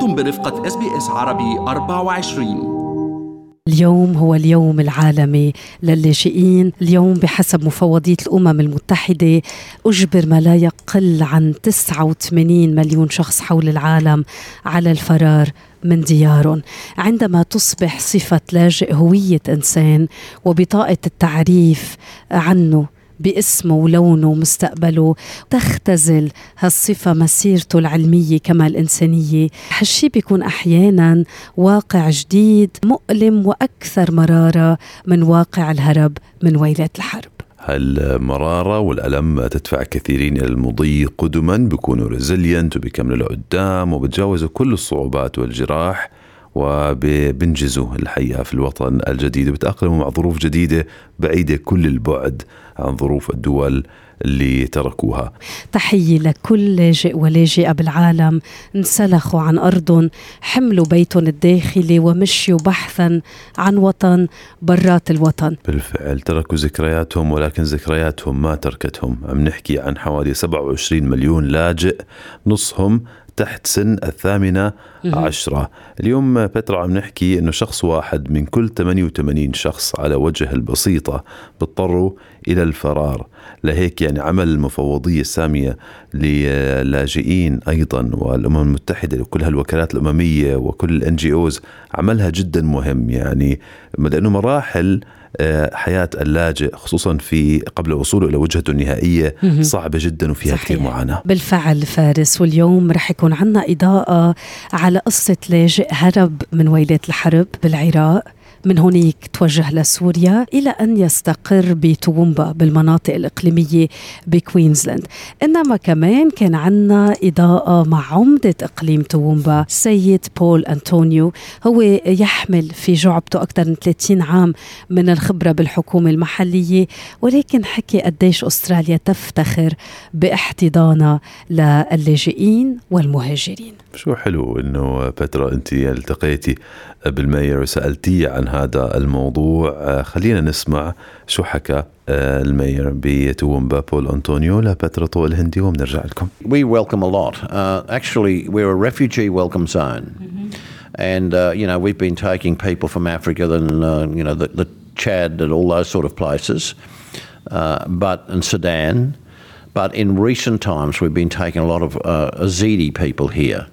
أنتم برفقة SBS عربي 24 اليوم هو اليوم العالمي للاجئين اليوم بحسب مفوضية الأمم المتحدة أجبر ما لا يقل عن 89 مليون شخص حول العالم على الفرار من ديارهم. عندما تصبح صفة لاجئ هوية إنسان وبطاقة التعريف عنه باسمه ولونه ومستقبله تختزل هالصفة مسيرته العلمية كما الإنسانية. هالشي بيكون أحيانا واقع جديد مؤلم وأكثر مرارة من واقع الهرب من ويلات الحرب. هالمرارة والألم تدفع كثيرين إلى المضي قدما بيكونوا ريزيلينت وبيكملوا لقدام وبتجاوزوا كل الصعوبات والجراح. وبنجزوا الحياة في الوطن الجديد وبتأقلموا مع ظروف جديدة بعيدة كل البعد عن ظروف الدول اللي تركوها. تحية لكل لاجئ ولاجئة بالعالم. انسلخوا عن أرضهم حملوا بيتهم الداخلي ومشيوا بحثا عن وطن برات الوطن. بالفعل تركوا ذكرياتهم ولكن ذكرياتهم ما تركتهم. عم نحكي عن حوالي 27 مليون لاجئ نصهم تحت سن الثامنة عشرة. اليوم بترا عم نحكي أنه شخص واحد من كل 88 شخص على وجه البسيطة بيضطروا إلى الفرار. لهيك يعني عمل المفوضية السامية للاجئين أيضا والأمم المتحدة وكل هالوكالات الأممية وكل الان جي اوز عملها جدا مهم يعني لأنه مراحل حياة اللاجئ خصوصا في قبل وصوله إلى وجهته النهائية صعبة جدا وفيها صحيح. كثير معاناة. بالفعل فارس واليوم رح يكون عنا إضاءة على قصة لاجئ هرب من ويلات الحرب بالعراق. من هناك توجه لسوريا إلى أن يستقر بتومبا بالمناطق الإقليمية بكوينزلاند. إنما كمان كان عنا إضاءة مع عمدة إقليم تومبا. سيد بول أنطونيو هو يحمل في جعبته أكثر من 30 عام من الخبرة بالحكومة المحلية ولكن حكي قديش أستراليا تفتخر باحتضانها للاجئين والمهاجرين. شو حلو انه بترا انت التقيتي بالمير وسالتيه عن هذا الموضوع آه، خلينا نسمع شو حكى آه، المير بتومبا بول أنطونيو لبترا طول الهندي وبنرجع لكم We welcome a lot. Uh, actually, we're a refugee welcome zone. Mm-hmm. And, uh, you know, we've been taking people from Africa and, uh, you know, the, the, Chad and all those sort of places, uh, but and Sudan. But in recent times, we've been taking a lot of uh, Azidi people here.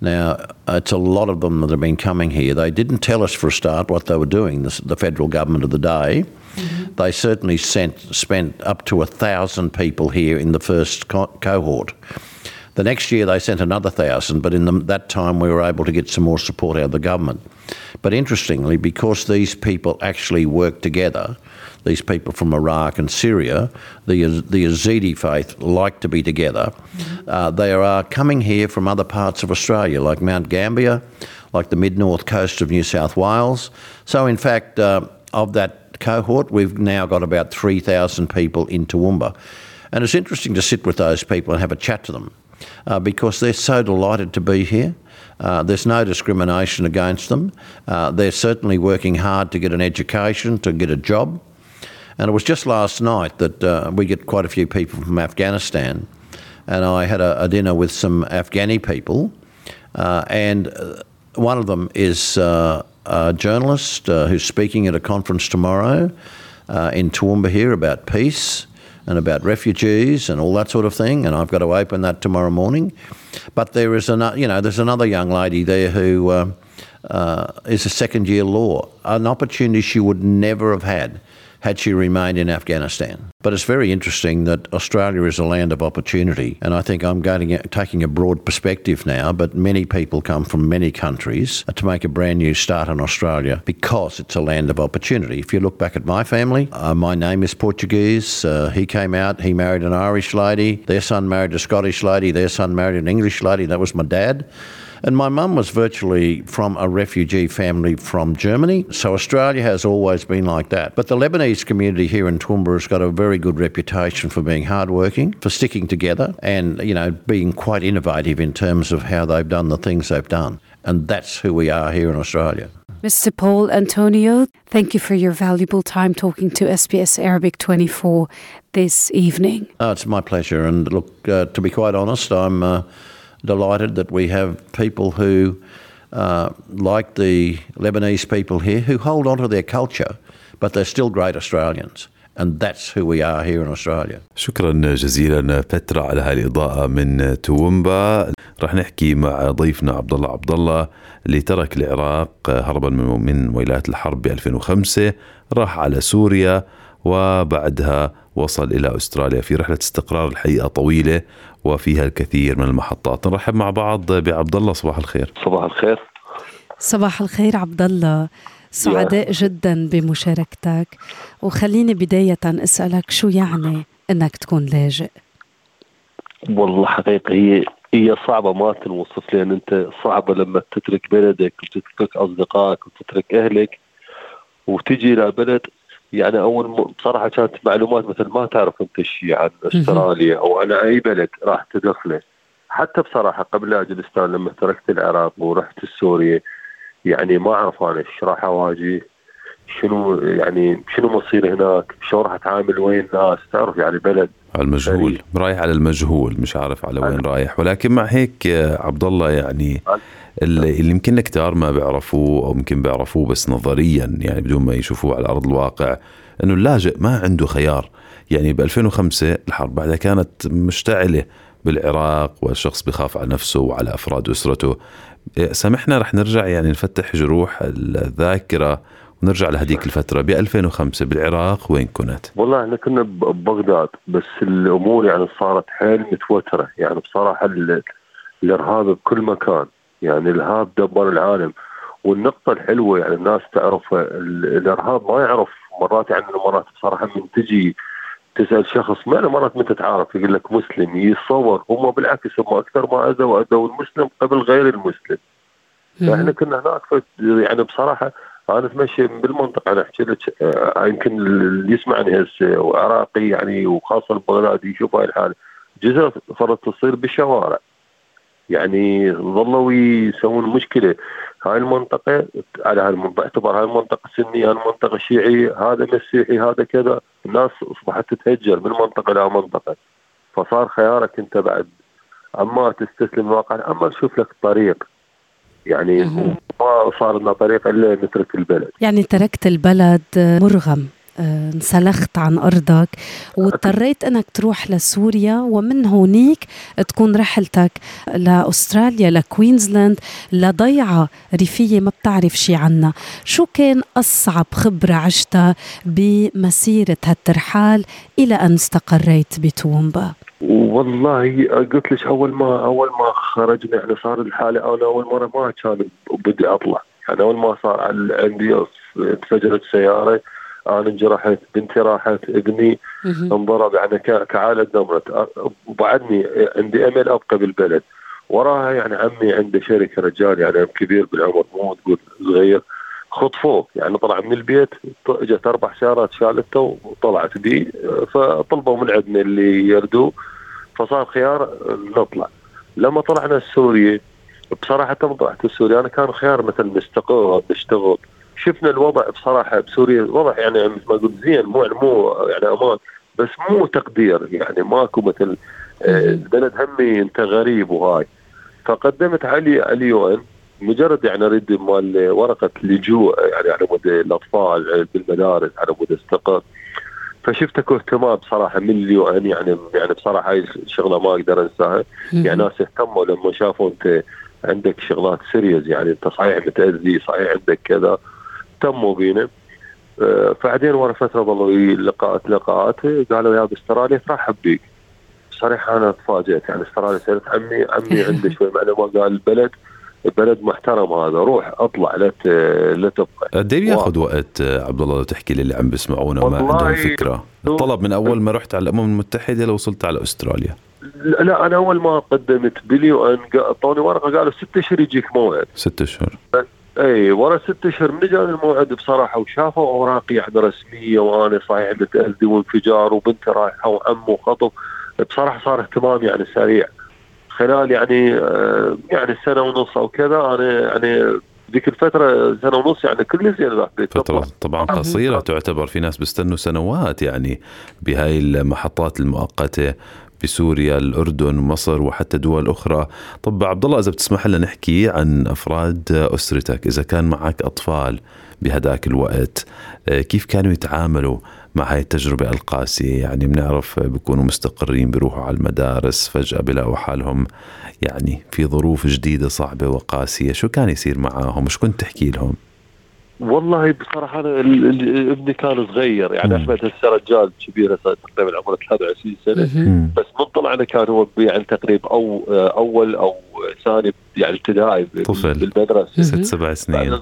Now, it's a lot of them that have been coming here. They didn't tell us for a start what they were doing, the, the federal government of the day. Mm-hmm. They certainly sent, spent up to a thousand people here in the first co- cohort. The next year they sent another thousand, but in the, that time we were able to get some more support out of the government. But interestingly, because these people actually work together, these people from Iraq and Syria, the, the Yazidi faith, like to be together. Mm-hmm. Uh, they are coming here from other parts of Australia, like Mount Gambier, like the mid north coast of New South Wales. So, in fact, uh, of that cohort, we've now got about 3,000 people in Toowoomba. And it's interesting to sit with those people and have a chat to them uh, because they're so delighted to be here. Uh, there's no discrimination against them. Uh, they're certainly working hard to get an education, to get a job. And it was just last night that uh, we get quite a few people from Afghanistan, and I had a, a dinner with some Afghani people, uh, and uh, one of them is a journalist who's speaking at a conference tomorrow in Toowoomba here about peace and about refugees and all that sort of thing. And I've got to open that tomorrow morning. But there is another, you know, there's another young lady there who uh, is a second year law, an opportunity she would never have had had she remained in Afghanistan. But it's very interesting that Australia is a land of opportunity, and I think I'm going taking a broad perspective now. But many people come from many countries to make a brand new start in Australia because it's a land of opportunity. If you look back at my family, uh, my name is Portuguese. Uh, he came out, he married an Irish lady. Their son married a Scottish lady. Their son married an English lady. That was my dad. And my mum was virtually from a refugee family from Germany. So Australia has always been like that. But the Lebanese community here in Toowoomba has got a very good reputation for being hardworking, for sticking together, and, you know, being quite innovative in terms of how they've done the things they've done. And that's who we are here in Australia. Mr. Paul Antonio, thank you for your valuable time talking to SBS Arabic 24 this evening. Oh, it's my pleasure. And look, uh, to be quite honest, I'm. Uh, delighted that we have people who, uh, like the Lebanese people here, who hold on to their culture, but they're still great Australians. And that's who we are here in Australia. شكرا جزيلا بترا على هالإضاءة من تومبا رح نحكي مع ضيفنا عبد الله عبد الله اللي ترك العراق هربا من ولايات الحرب ب 2005 راح على سوريا وبعدها وصل إلى أستراليا في رحلة استقرار الحقيقة طويلة وفيها الكثير من المحطات. نرحب مع بعض بعبد الله صباح الخير. صباح الخير. صباح الخير عبد الله. سعداء جدا بمشاركتك. وخليني بداية أسألك شو يعني أنك تكون لاجئ؟ والله حقيقة هي هي صعبة ما تنوصف لأن أنت صعبة لما تترك بلدك وتترك أصدقائك وتترك أهلك وتجي إلى بلد يعني أول بصراحه كانت معلومات مثل ما تعرف أنت شيء عن أستراليا أو عن أي بلد راح تدخله. حتى بصراحة قبل اجلستان لما تركت العراق ورحت سوريا يعني ما أعرف أنا إيش راح أواجه شنو يعني شنو مصير هناك شو راح أتعامل وين الناس تعرف يعني بلد على المجهول رايح على المجهول مش عارف على وين رايح. ولكن مع هيك عبد الله يعني اللي يمكن كتار ما بيعرفوه أو يمكن بيعرفوه بس نظريا يعني بدون ما يشوفوه على أرض الواقع إنه اللاجئ ما عنده خيار. يعني ب 2005 الحرب بعدها كانت مشتعلة بالعراق والشخص بخاف على نفسه وعلى أفراد أسرته. سامحنا رح نرجع يعني نفتح جروح الذاكرة ونرجع لهذيك الفترة. ب 2005 بالعراق وين كنت؟ والله إحنا كنا ببغداد بس الأمور يعني صارت حيل متوترة. يعني بصراحة الإرهاب بكل مكان. يعني الإرهاب دبر العالم. والنقطة الحلوة يعني الناس تعرف الإرهاب ما يعرف مرات يعني مرات بصراحه من تجي تسأل شخص ما مرات متى تعرف؟ يقول لك مسلم يتصور هم بالعكس هم أكثر ما أذوا أذوا المسلم قبل غير المسلم. فإحنا كنا هناك يعني بصراحة أنا أتمشى بالمنطقة أنا أحكي لك آه، يمكن اللي يسمعني هسه وعراقي يعني وخاصة البغدادي يشوف هاي الحالة. جزء صارت تصير بالشوارع. يعني ظلوا يسوون مشكلة. هاي المنطقة على هاي المنطقة باعتبار هاي المنطقة سنية هاي المنطقة شيعي هذا مسيحي هذا كذا. الناس اصبحت تتهجر من منطقة إلى منطقة. فصار خيارك انت بعد. أما تستسلم الواقع أما تشوف لك طريق. يعني ما صار لنا طريق إلا نترك البلد. يعني تركت البلد مرغم. انسلخت عن أرضك واضطريت أنك تروح لسوريا ومن هونيك تكون رحلتك لأستراليا لكوينزلاند لضيعة ريفية ما بتعرف شي عنها. شو كان أصعب خبرة عشتها بمسيرة هالترحال إلى أن استقريت بتومبا؟ والله قلت لك أول ما أول ما خرجنا يعني صار الحالة أنا أول مرة ما كان بدي أطلع. يعني أول ما صار عندي انفجرت سيارة أنا انجرحت بنتي راحت ابني انضرب يعني كعائله دمرت. وبعدني عندي امل ابقى بالبلد. وراها يعني عمي عنده شركة رجال يعني كبير بالعمر مو تقول صغير. خطفوه يعني طلع من البيت اجت أربع سيارات شالته وطلعت بي فطلبوا من عندنا اللي يردوه فصار خيار نطلع. لما طلعنا السوري بصراحة طلعت السوري أنا كان خيار مثل نستقر نشتغل شفنا الوضع بصراحة بسوريا وضع يعني مثل ما قلت زين مو مو يعني أمان بس مو تقدير يعني ماكو مثل آه، البلد همي أنت غريب وهاي. فقدمت علي على ال UN مجرد يعني اريد مال ورقة لجوء يعني على مود الأطفال بالمدارس على مود استقر فشفت اكو اهتمام بصراحة من ال UN يعني يعني بصراحة هاي الشغلة ما أقدر أنساها. يعني ناس اهتموا لما شافوا أنت عندك شغلات سيريز يعني أنت صحيح متأذي صحيح عندك كذا. اهتموا بينا. آه، بعدين ورا فترة ظلوا لقاءات لقاءات. قالوا يا باستراليا ترحب بيك صريح أنا تفاجئت يعني استراليا سالت عمي عمي عنده شوي معلومات قال البلد البلد محترم هذا روح اطلع لا لا تبقى. قد إيه بياخذ وقت عبد الله تحكي للي عم بيسمعونا وما عندهم فكرة؟ الطلب من أول ما رحت على الأمم المتحدة لوصلت على أستراليا. لا أنا أول ما قدمت بليو ان اعطوني ورقة قالوا ست أشهر يجيك موعد. ست أشهر. إي ورا ست أشهر من جاني الموعد بصراحة وشافوا أوراقي يعني رسمية وأنا صحيح متاذي وانفجار وبنتي رايحة وعم وخطب. بصراحة صار اهتمام يعني سريع. خلال يعني آه، يعني سنة ونص أو كذا أنا يعني ذيك الفترة سنة ونص يعني كل زين فترة طبعا قصيرة تعتبر في ناس بيستنوا سنوات يعني بهاي المحطات المؤقتة. بسوريا الأردن مصر وحتى دول أخرى. طب عبد الله إذا بتسمح لنا نحكي عن أفراد أسرتك إذا كان معك أطفال بهداك الوقت آه، كيف كانوا يتعاملوا مع هاي التجربة القاسية؟ يعني بنعرف بيكونوا مستقرين بيروحوا على المدارس فجأة بلاقوا حالهم يعني في ظروف جديدة صعبة وقاسية. شو كان يصير معاهم؟ شو كنت تحكي لهم؟ والله بصراحة أنا ابني كان صغير يعني مم. أحمد هسه رجال كبير تقريبا عمره 23 سنة. مهم. بس من طلعنا كان هو يعني تقريبا أو أول أو ثاني يعني ابتدائي طفل. بالمدرسة. ست سبع سنين.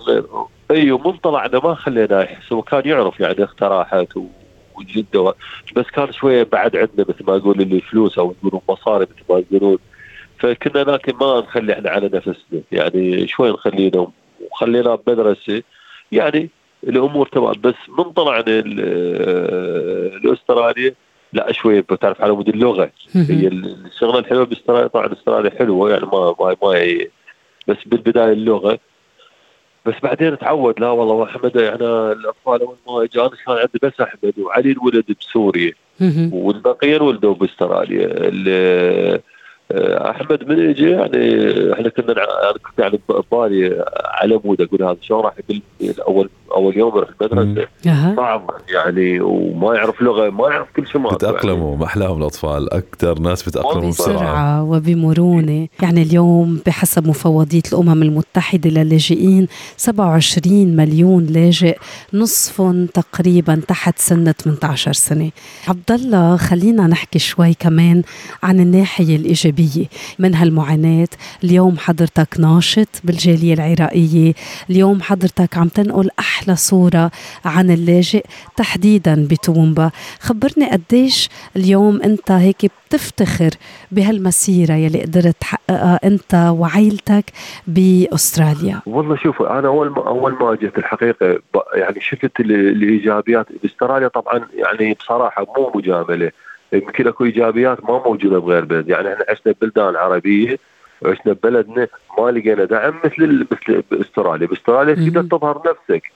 إيوه من طلعنا ما خليناه يحس هو كان يعرف يعني اخته راحت و- وجدة و- بس كان شوية بعد عندنا مثل ما أقول اللي فلوس أو يقولون مصاري مثل ما يقولون. فكنا لكن ما نخلي إحنا على نفسنا يعني شوي نخلينا وخليناه بمدرسة. يعني الأمور تمام. بس من طلعنا ال- لاستراليا لا شوي بتعرف على مود اللغة. هي. الشغلة الحلوة باستراليا طبعا استراليا حلوة يعني ما ما ما بس بالبداية اللغة. بس بعدين تعود لا والله محمد يعني الأطفال أول ما اجى أنا كان عندي بس أحمد وعلي الولد بسوريا. والبقيه انولدوا باستراليا. ال- أحمد من اجى يعني إحنا كنا أنا كنت يعني ببالي على مود أقول هذا شلون راح يبل اول أول يوم يروح المدرسة. صعب يعني وما يعرف لغة ما يعرف كل شيء. ما بتأقلموا ما أحلاهم الأطفال. أكثر ناس بتأقلموا بسرعة. وبسرعة وبمرونة. يعني اليوم بحسب مفوضية الأمم المتحدة للاجئين 27 مليون لاجئ نصفهم تقريبا تحت سن 18 سنة. عبد الله خلينا نحكي شوي كمان عن الناحية الإيجابية. من هالمعاناة اليوم حضرتك ناشط بالجالية العراقية. اليوم حضرتك عم تنقل أحلى صورة عن اللاجئ تحديدا بتومبا. خبرني قديش اليوم أنت هيك بتفتخر بهالمسيرة يلي قدرت تحققها أنت وعائلتك بأستراليا. والله شوفوا أنا أول ما أول ما جيت الحقيقة ب- يعني شفت ال- الإيجابيات. بأستراليا طبعا يعني بصراحة مو مجاملة. يمكن أكو إيجابيات ما موجودة بغير بلد. يعني إحنا عشنا ببلدان عربية وعشنا ببلدنا ما لقينا دعم مثل مثل بأستراليا، باستراليا. تقدر تظهر نفسك.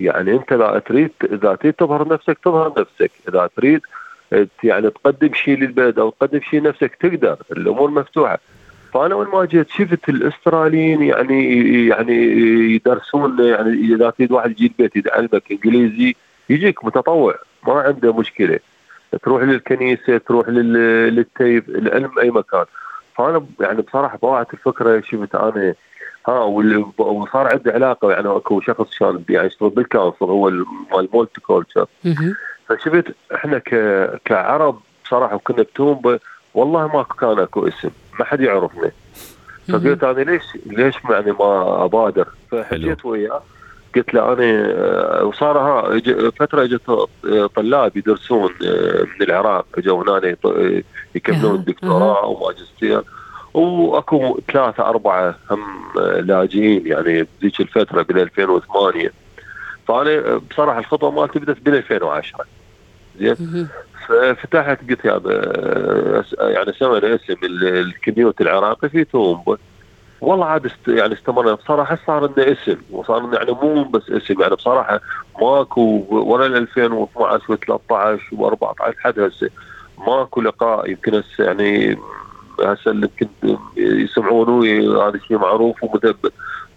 يعني انت اذا تريد اذا تريد تظهر نفسك تظهر نفسك، اذا تريد ت- يعني تقدم شيء للبلد أو تقدم شيء نفسك تقدر، الأمور مفتوحة. فانا اول ما جيت شفت الاستراليين يعني يعني يدرسون يعني اذا تريد واحد يجي البيت يعلمك انجليزي يجيك متطوع. ما عنده مشكلة. تروح للكنيسة تروح لل- لل TAFE تتعلم أي مكان. فأنا يعني بصراحة ضاعت الفكرة شفت أنا ها وصار عندي علاقة يعني أكو شخص كان يعني يشتغل بال council هو ال- مال multiculture. فشفت إحنا ك... كعرب بصراحة وكنا بتومبا والله ما كان أكو اسم ما حد يعرفنا فقلت أنا ليش ليش يعني ما أبادر؟ فحكيت وياه. قلت له أنا آه، وصار ها فترة اجت طلاب يدرسون آه، من العراق اجوا هنا أها، يكملون دكتوراه وماجستير. وأكو ثلاثة أربعة هم لاجئين يعني بذيك الفترة بال 2008 فأنا بصراحة الخطوة مالتي بدأت بال 2010 زين. ففتحت قلت يا يعني سوينا اسم ال- الكميوت العراقي في تومبا والله عاد است يعني استمرنا. بصراحة صار لنا اسم. وصار لنا يعني مو بس اسم. يعني بصراحة ماكو ورا ال 2012 و13 و14 لحد هسه ماكو لقاء يمكن هسه يعني هسه اللي يمكن يسمعونه هذا شيء معروف ومثبت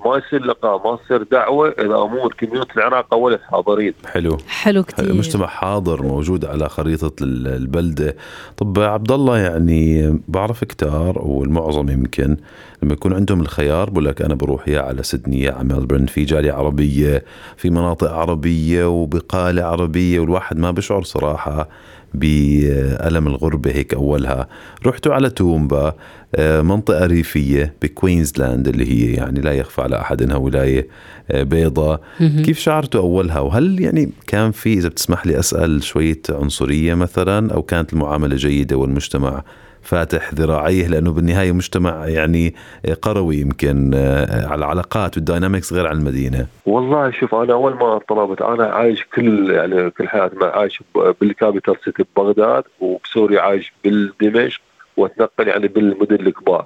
ما يصير لقاء ما تصير دعوة إذا مو الكميوت العراق اول حاضرين. حلو. حلو كتير. المجتمع حاضر موجود على خريطة ال- البلدة؟ طب عبد الله يعني بعرف كتار والمعظم يمكن لما يكون عندهم الخيار بقول لك أنا بروح يا على سيدني يا على ملبورن في جالية عربية في مناطق عربية وبقالة عربية والواحد ما بيشعر صراحة بألم الغربة هيك أولها. رحتوا على تومبا آه، منطقة ريفية بكوينزلاند اللي هي يعني لا يخفى على أحد أنها ولاية آه، بيضاء. كيف شعرتوا أولها؟ وهل يعني كان في إذا بتسمح لي أسأل شوية عنصرية مثلا أو كانت المعاملة جيدة والمجتمع فاتح ذراعيه لأنه بالنهاية مجتمع يعني قروي يمكن آه، على العلاقات وال dynamics غير عن المدينة والله شوف أنا أول ما طلبت أنا عايش كل يعني كل حياتي عايش بال capital city ببغداد وبسوريا عايش بالدمشق وأتنقل يعني بالمدن الكبار.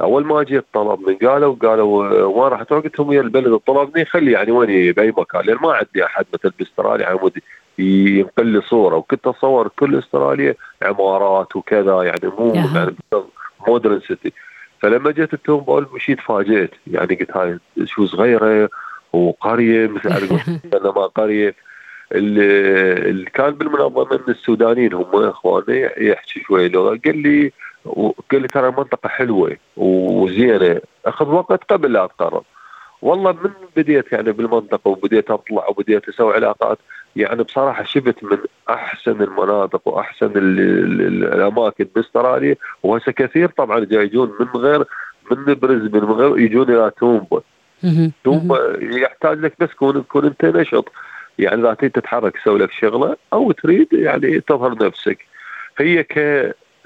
أول ما جيت طلب من قالوا قالوا آه، وين راح تروح؟ قلت لهم يا البلد طلبني خلي يعني وين بأي مكان لأن ما عندي أحد مثل باستراليا على مود ينقل لي صورة وكنت اتصور كل إستراليا عمارات وكذا يعني مو. يعني modern city فلما جيت لتومبا مشيت فاجئت. يعني قلت هاي شو صغيرة وقرية مثل على ما قرية. اللي, اللي كان بالمنظمة من السودانيين هم إخواني يحكي شوي لغه قال لي قال لي ترى المنطقة حلوة وزينة. أخذ وقت قبل لا أتقرب. والله من بديت يعني بالمنطقة وبديت أطلع وبديت أسوي علاقات. يعني بصراحة شفت من أحسن المناطق وأحسن ال ال الأماكن باستراليا وهسه كثير طبعا جاي يجون من غير من بريزبن من غير يجون إلى تومبا. تومبا يحتاج لك بس تكون تكون أنت نشط. يعني اذا تريد تتحرك تسوي لك شغلة أو تريد يعني تظهر نفسك. هي ك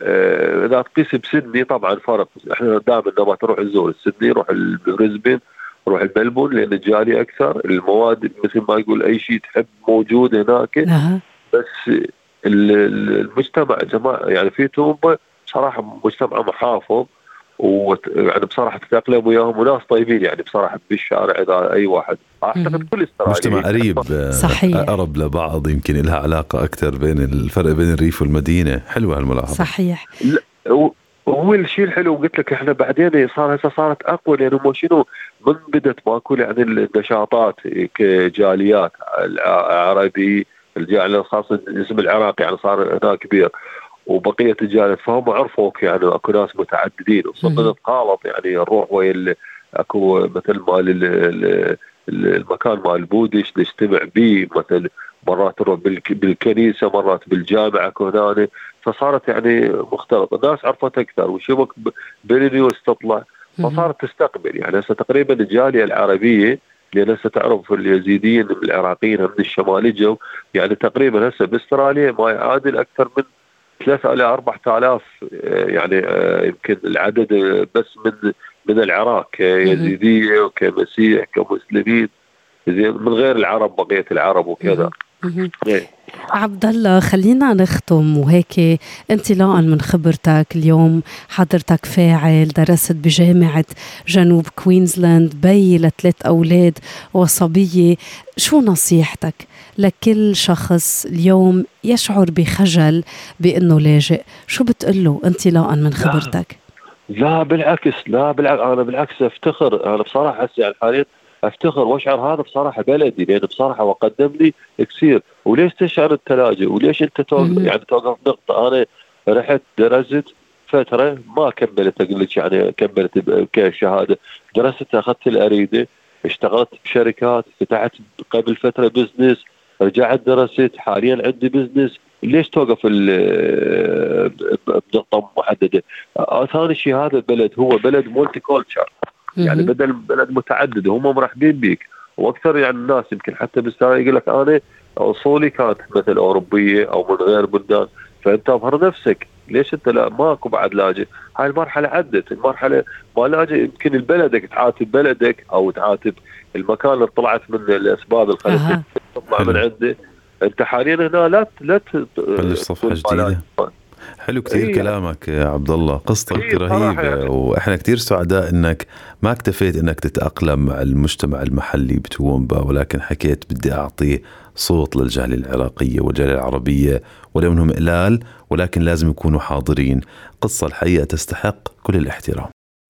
آه، إذا تقيس بسدني طبعا فرق. إحنا دائما لما تروح تزور سدني روح بريزبن روح الملبون لأن الجاليه أكثر. المواد مثل ما يقول أي شيء تحب موجود هناك. أها. بس ال- ال- المجتمع جماعة يعني في تومبا بصراحه مجتمع محافظ ويعني بصراحة تتأقلم وياهم وناس طيبين يعني بصراحة بالشارع إذا أي واحد. أعتقد كل استرالي مجتمع قريب آه، صحيح. أقرب لبعض يمكن لها علاقة أكثر بين الفرق بين الريف والمدينة. حلوة هالملاحظة. صحيح. هو- الشيء الحلو قلت لك إحنا بعدين صار هسه صارت أقوى لأنه مو شنو من بدت ماكو يعني النشاطات كجاليات العربي الجالية الخاصة الاسم العراقي يعني صار هناك كبير وبقية الجاليات فهم عرفوك يعني أكو ناس متعددين وصرنا. نتخالط يعني نروح ويا أكو مثل مال ال- ال- ال- المكان مال البودش نجتمع به مثل مرات نروح بالك- بالكنيسة مرات بالجامعة أكو هنا فصارت يعني مختلطة. الناس عرفت أكثر وشبك بالنيوز تطلع. فصارت تستقبل. يعني هسه تقريبا الجالية العربية لأن هسه تعرف اليزيديين العراقيين من الشمال اجوا يعني تقريبا هسه بأستراليا ما يعادل أكثر من 3 إلى 4000 آه، يعني آه، يمكن العدد آه، بس من من العراق كيزيدية وكمسيح كمسلمين زين من غير العرب بقية العرب وكذا. عبد الله خلينا نختم وهيك انطلاقا من خبرتك اليوم. حضرتك فاعل درست بجامعة جنوب كوينزلاند بي لثلاث أولاد وصبية. شو نصيحتك لكل شخص اليوم يشعر بخجل بأنه لاجئ؟ شو بتقله انطلاقا من خبرتك؟ لا بالعكس لا بالعكس أنا بالعكس أفتخر. أنا بصراحة هسه حاليا افتخر واشعر هذا بصراحة بلدي لأن بصراحة وقدم لي كثير. وليش تشعر انت لاجئ وليش أنت توقف. يعني توقف نقطة. أنا رحت درست فترة ما كملت أقول لك يعني كملت كشهادة. درست أخذت الأريدة اشتغلت بشركات فتحت قبل فترة business رجعت درست حاليا عندي business ليش توقف بنقطة محددة؟ آه، ثاني شيء هذا البلد هو بلد multiculture يعني. بدل بلد متعدد هم مرحبين بيك. وأكثر يعني الناس يمكن حتى بالسنه يقول لك أنا أصولي كانت مثل أوروبية أو من غير بلدان فأنت أظهر نفسك. ليش أنت لا؟ ماكو بعد لاجئ. هاي المرحلة عدت. المرحلة ما لاجئ. يمكن بلدك تعاتب بلدك أو تعاتب المكان اللي طلعت من الاسباب أها. تطلع. من عنده. أنت حاليا هنا لا لا ت- بلش صفحة حلو كثير إيه. كلامك يا عبد الله قصتك إيه، رهيبة يعني. وإحنا كثير سعداء إنك ما اكتفيت إنك تتأقلم مع المجتمع المحلي بتومبا ولكن حكيت بدي أعطي صوت للجالية العراقية والجالية العربية ولو انهم قلال ولكن لازم يكونوا حاضرين قصة الحقيقة تستحق كل الاحترام